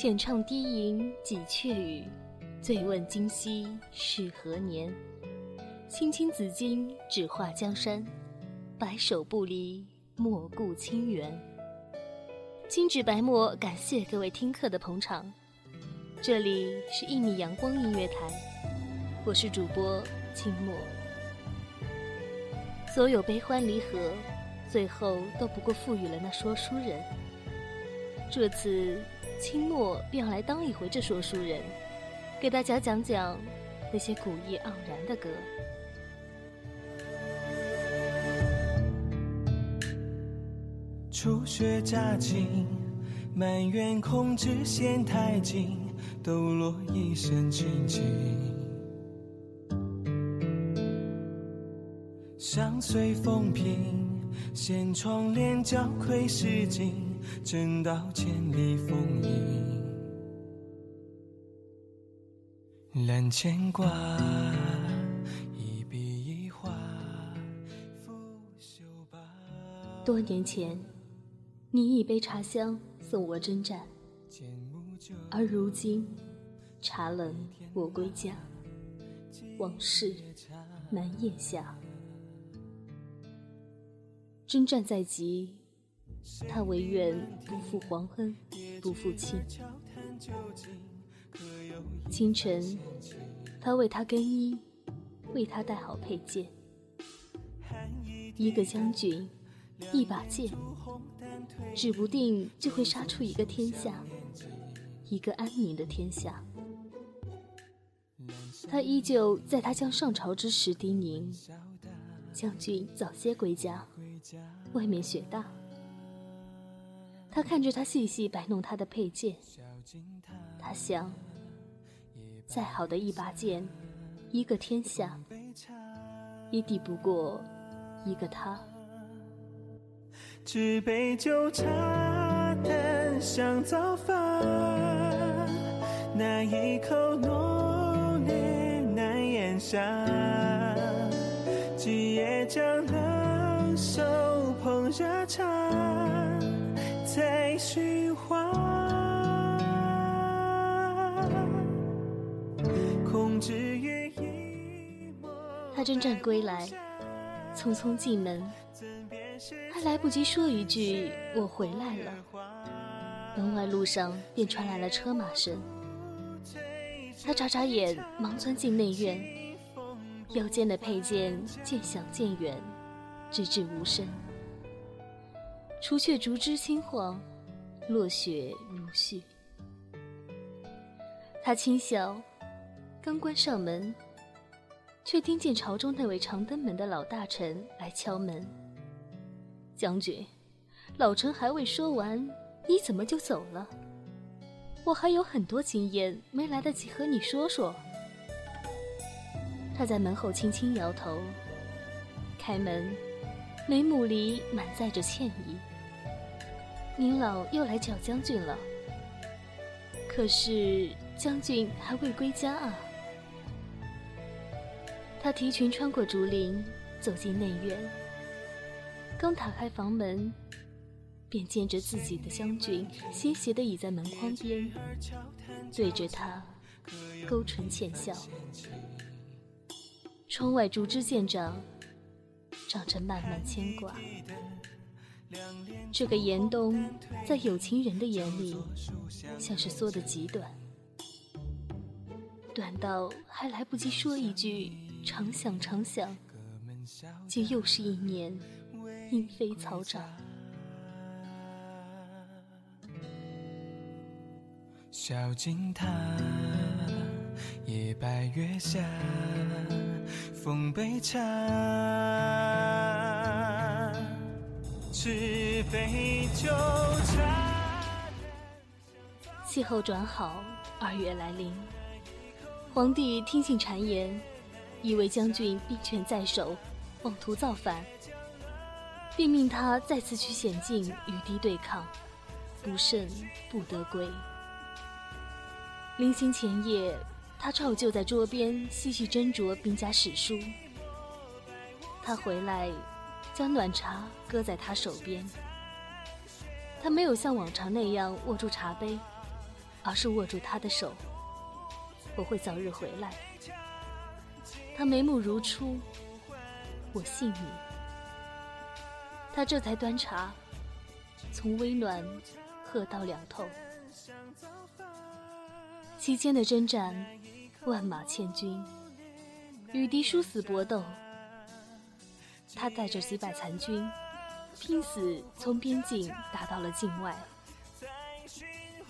浅唱低吟几阙语，醉问今夕是何年？青青子衿，只画江山，白首不离莫顾清源。金纸白墨，感谢各位听课的捧场。这里是一米阳光音乐台，我是主播清墨。所有悲欢离合，最后都不过赋予了那说书人。这次。清末便要来当一回这说书人，给大家讲讲那些古意盎然的歌。初雪乍晴，满园空枝嫌太静，抖落一身清静。相随风平，掀窗帘，交愧诗经。正道千里风影，揽牵挂，一笔一画，拂袖罢。多年前，你一杯茶香送我征战，而如今，茶冷我归家，往事难咽下。征战在即。他唯愿不负皇恩，不负卿。清晨，他为他更衣，为他带好佩剑。一个将军，一把剑，指不定就会杀出一个天下，一个安宁的天下。他依旧在他将上朝之时叮咛：将军早些归家，外面雪大。他看着他细细摆弄他的佩剑，他想，再好的一把剑，一个天下，也抵不过一个他。纸杯酒茶淡像早饭，那一口浓烈难咽下，今夜将冷手捧热茶。他征战归来，匆匆进门，还来不及说一句“我回来了”，门外路上便传来了车马声。他眨眨眼，忙钻进内院，腰间的佩剑渐响渐远，直至无声。除却竹枝轻晃，落雪如絮。他轻笑，刚关上门，却听见朝中那位长登门的老大臣来敲门。将军，老臣还未说完，你怎么就走了？我还有很多经验没来得及和你说说。他在门后轻轻摇头，开门，眉目里满载着歉意。您老又来找将军了，可是将军还未归家啊。他提裙穿过竹林，走进内院。刚打开房门，便见着自己的将军斜斜的倚在门框边，对着他勾唇浅笑。窗外竹枝渐长，长着漫漫牵挂。这个严冬，在有情人的眼里，像是缩得极短，短到还来不及说一句“长想常想”，就又是一年莺飞草长。小径塔，夜白月下，奉杯酒茶。气候转好，二月来临，皇帝听信谗言，以为将军兵权在手，妄图造反，并命他再次去险境与敌对抗，不胜不得归。临行前夜，他照旧在桌边细细斟酌兵家史书。他回来，将暖茶搁在他手边。他没有像往常那样握住茶杯，而是握住他的手。我会早日回来。他眉目如初，我信你。他这才端茶，从微暖喝到凉透。期间的征战，万马千军，与敌殊死搏斗。他带着几百残军。拼死从边境打到了境外，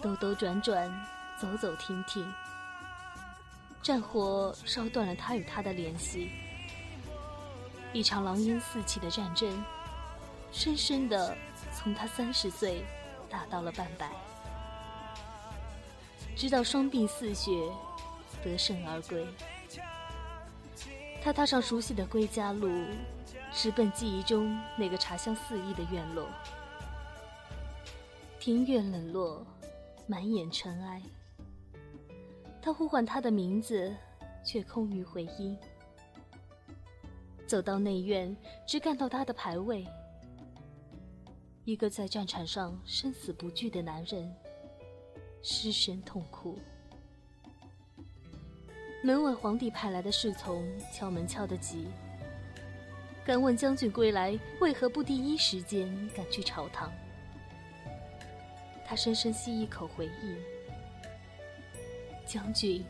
兜兜转转，走走停停，战火烧断了他与他的联系。一场狼烟四起的战争，深深的从他三十岁打到了半百，直到双鬓似雪，得胜而归。他踏上熟悉的归家路。直奔记忆中那个茶香四溢的院落，庭院冷落，满眼尘埃。他呼唤他的名字，却空余回音。走到内院，只看到他的牌位，一个在战场上生死不惧的男人，失声痛哭。门外，皇帝派来的侍从敲门敲得急。敢问将军归来，为何不第一时间赶去朝堂？他深深吸一口，回忆：将军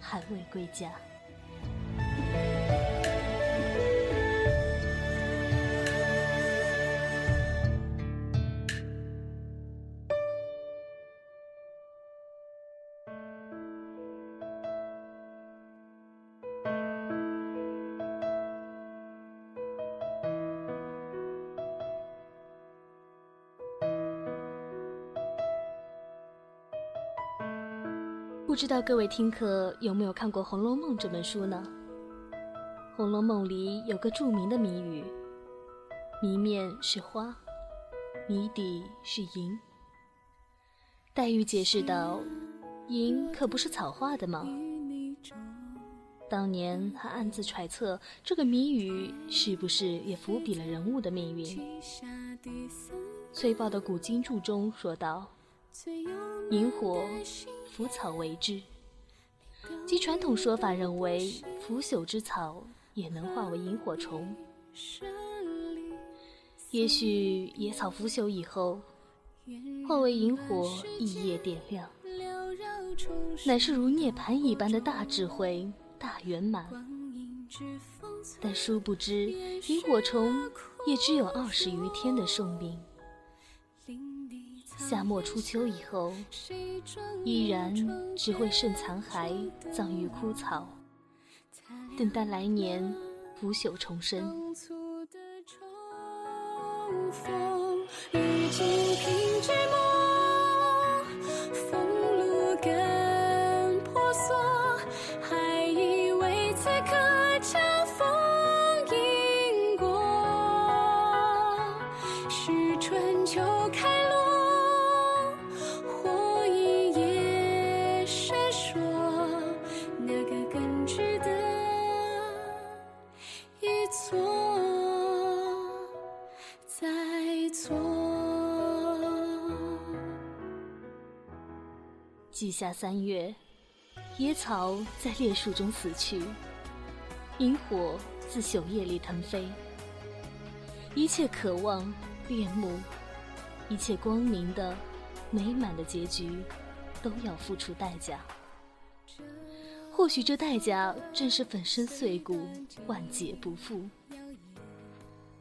还未归家。不知道各位听客有没有看过《红楼梦》这本书呢？《红楼梦》里有个著名的谜语，谜面是花，谜底是银。黛玉解释道：“银可不是草画的吗？”当年还暗自揣测这个谜语是不是也伏笔了人物的命运。崔豹的《古今注》中说道：“萤火。”腐草为之，即传统说法认为，腐朽之草也能化为萤火虫。也许野草腐朽以后，化为萤火，一夜点亮，乃是如涅槃一般的大智慧、大圆满。但殊不知，萤火虫也只有二十余天的寿命。夏末初秋以后，依然只会剩残骸，葬于枯草，等待来年腐朽重生。季夏三月，野草在烈树中死去，萤火自朽叶里腾飞。一切渴望、恋慕，一切光明的、美满的结局，都要付出代价。或许这代价正是粉身碎骨、万劫不复。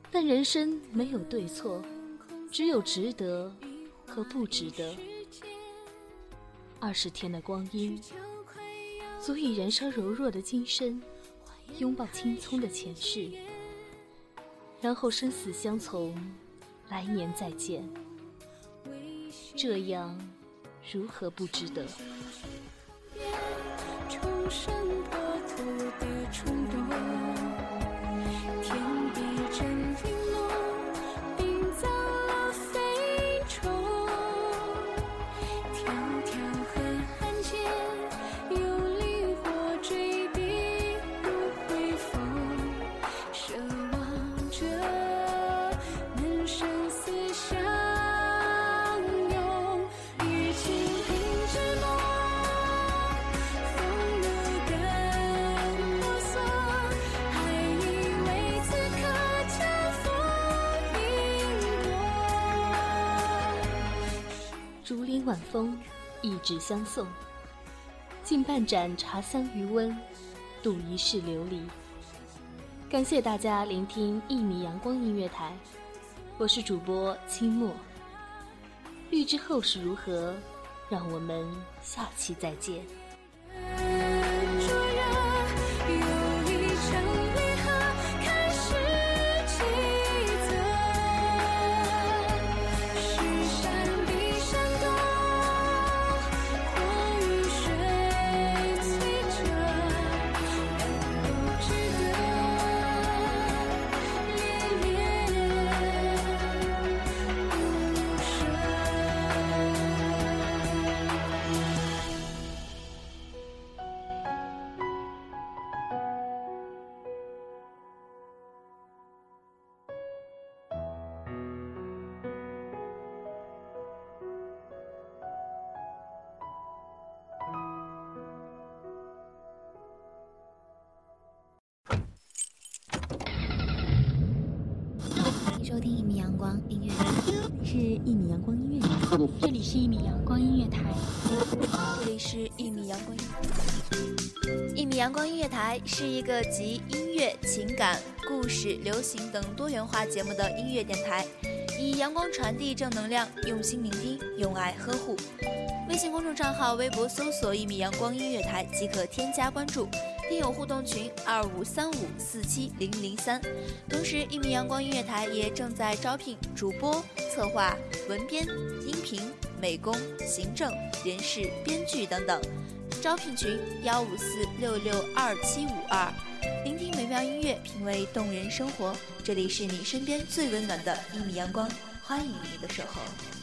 但人生没有对错，只有值得和不值得。二十天的光阴，足以燃烧柔弱的今生，拥抱青葱的前世，然后生死相从，来年再见。这样，如何不值得？重生破土的冲动，晚风，一纸相送，敬半盏茶香余温，度一世流离。感谢大家聆听一米阳光音乐台，我是主播清末。欲知后事如何，让我们下期再见。收听一米阳光音乐台，是一米阳光音乐台，这里是一米阳光音乐台，这里是一米阳光音乐台。一米阳光音乐台是一个集音乐、情感、故事、流行等多元化节目的音乐电台，以阳光传递正能量，用心聆听，用爱呵护。微信公众账号、微博搜索“一米阳光音乐台”即可添加关注。听友互动群二五三五四七零零三。同时，一米阳光音乐台也正在招聘主播、策划、文编、音频、美工、行政、人事、编剧等等。招聘群幺五四六六二七五二。聆听美妙音乐，品味动人生活。这里是你身边最温暖的一米阳光，欢迎你的守候。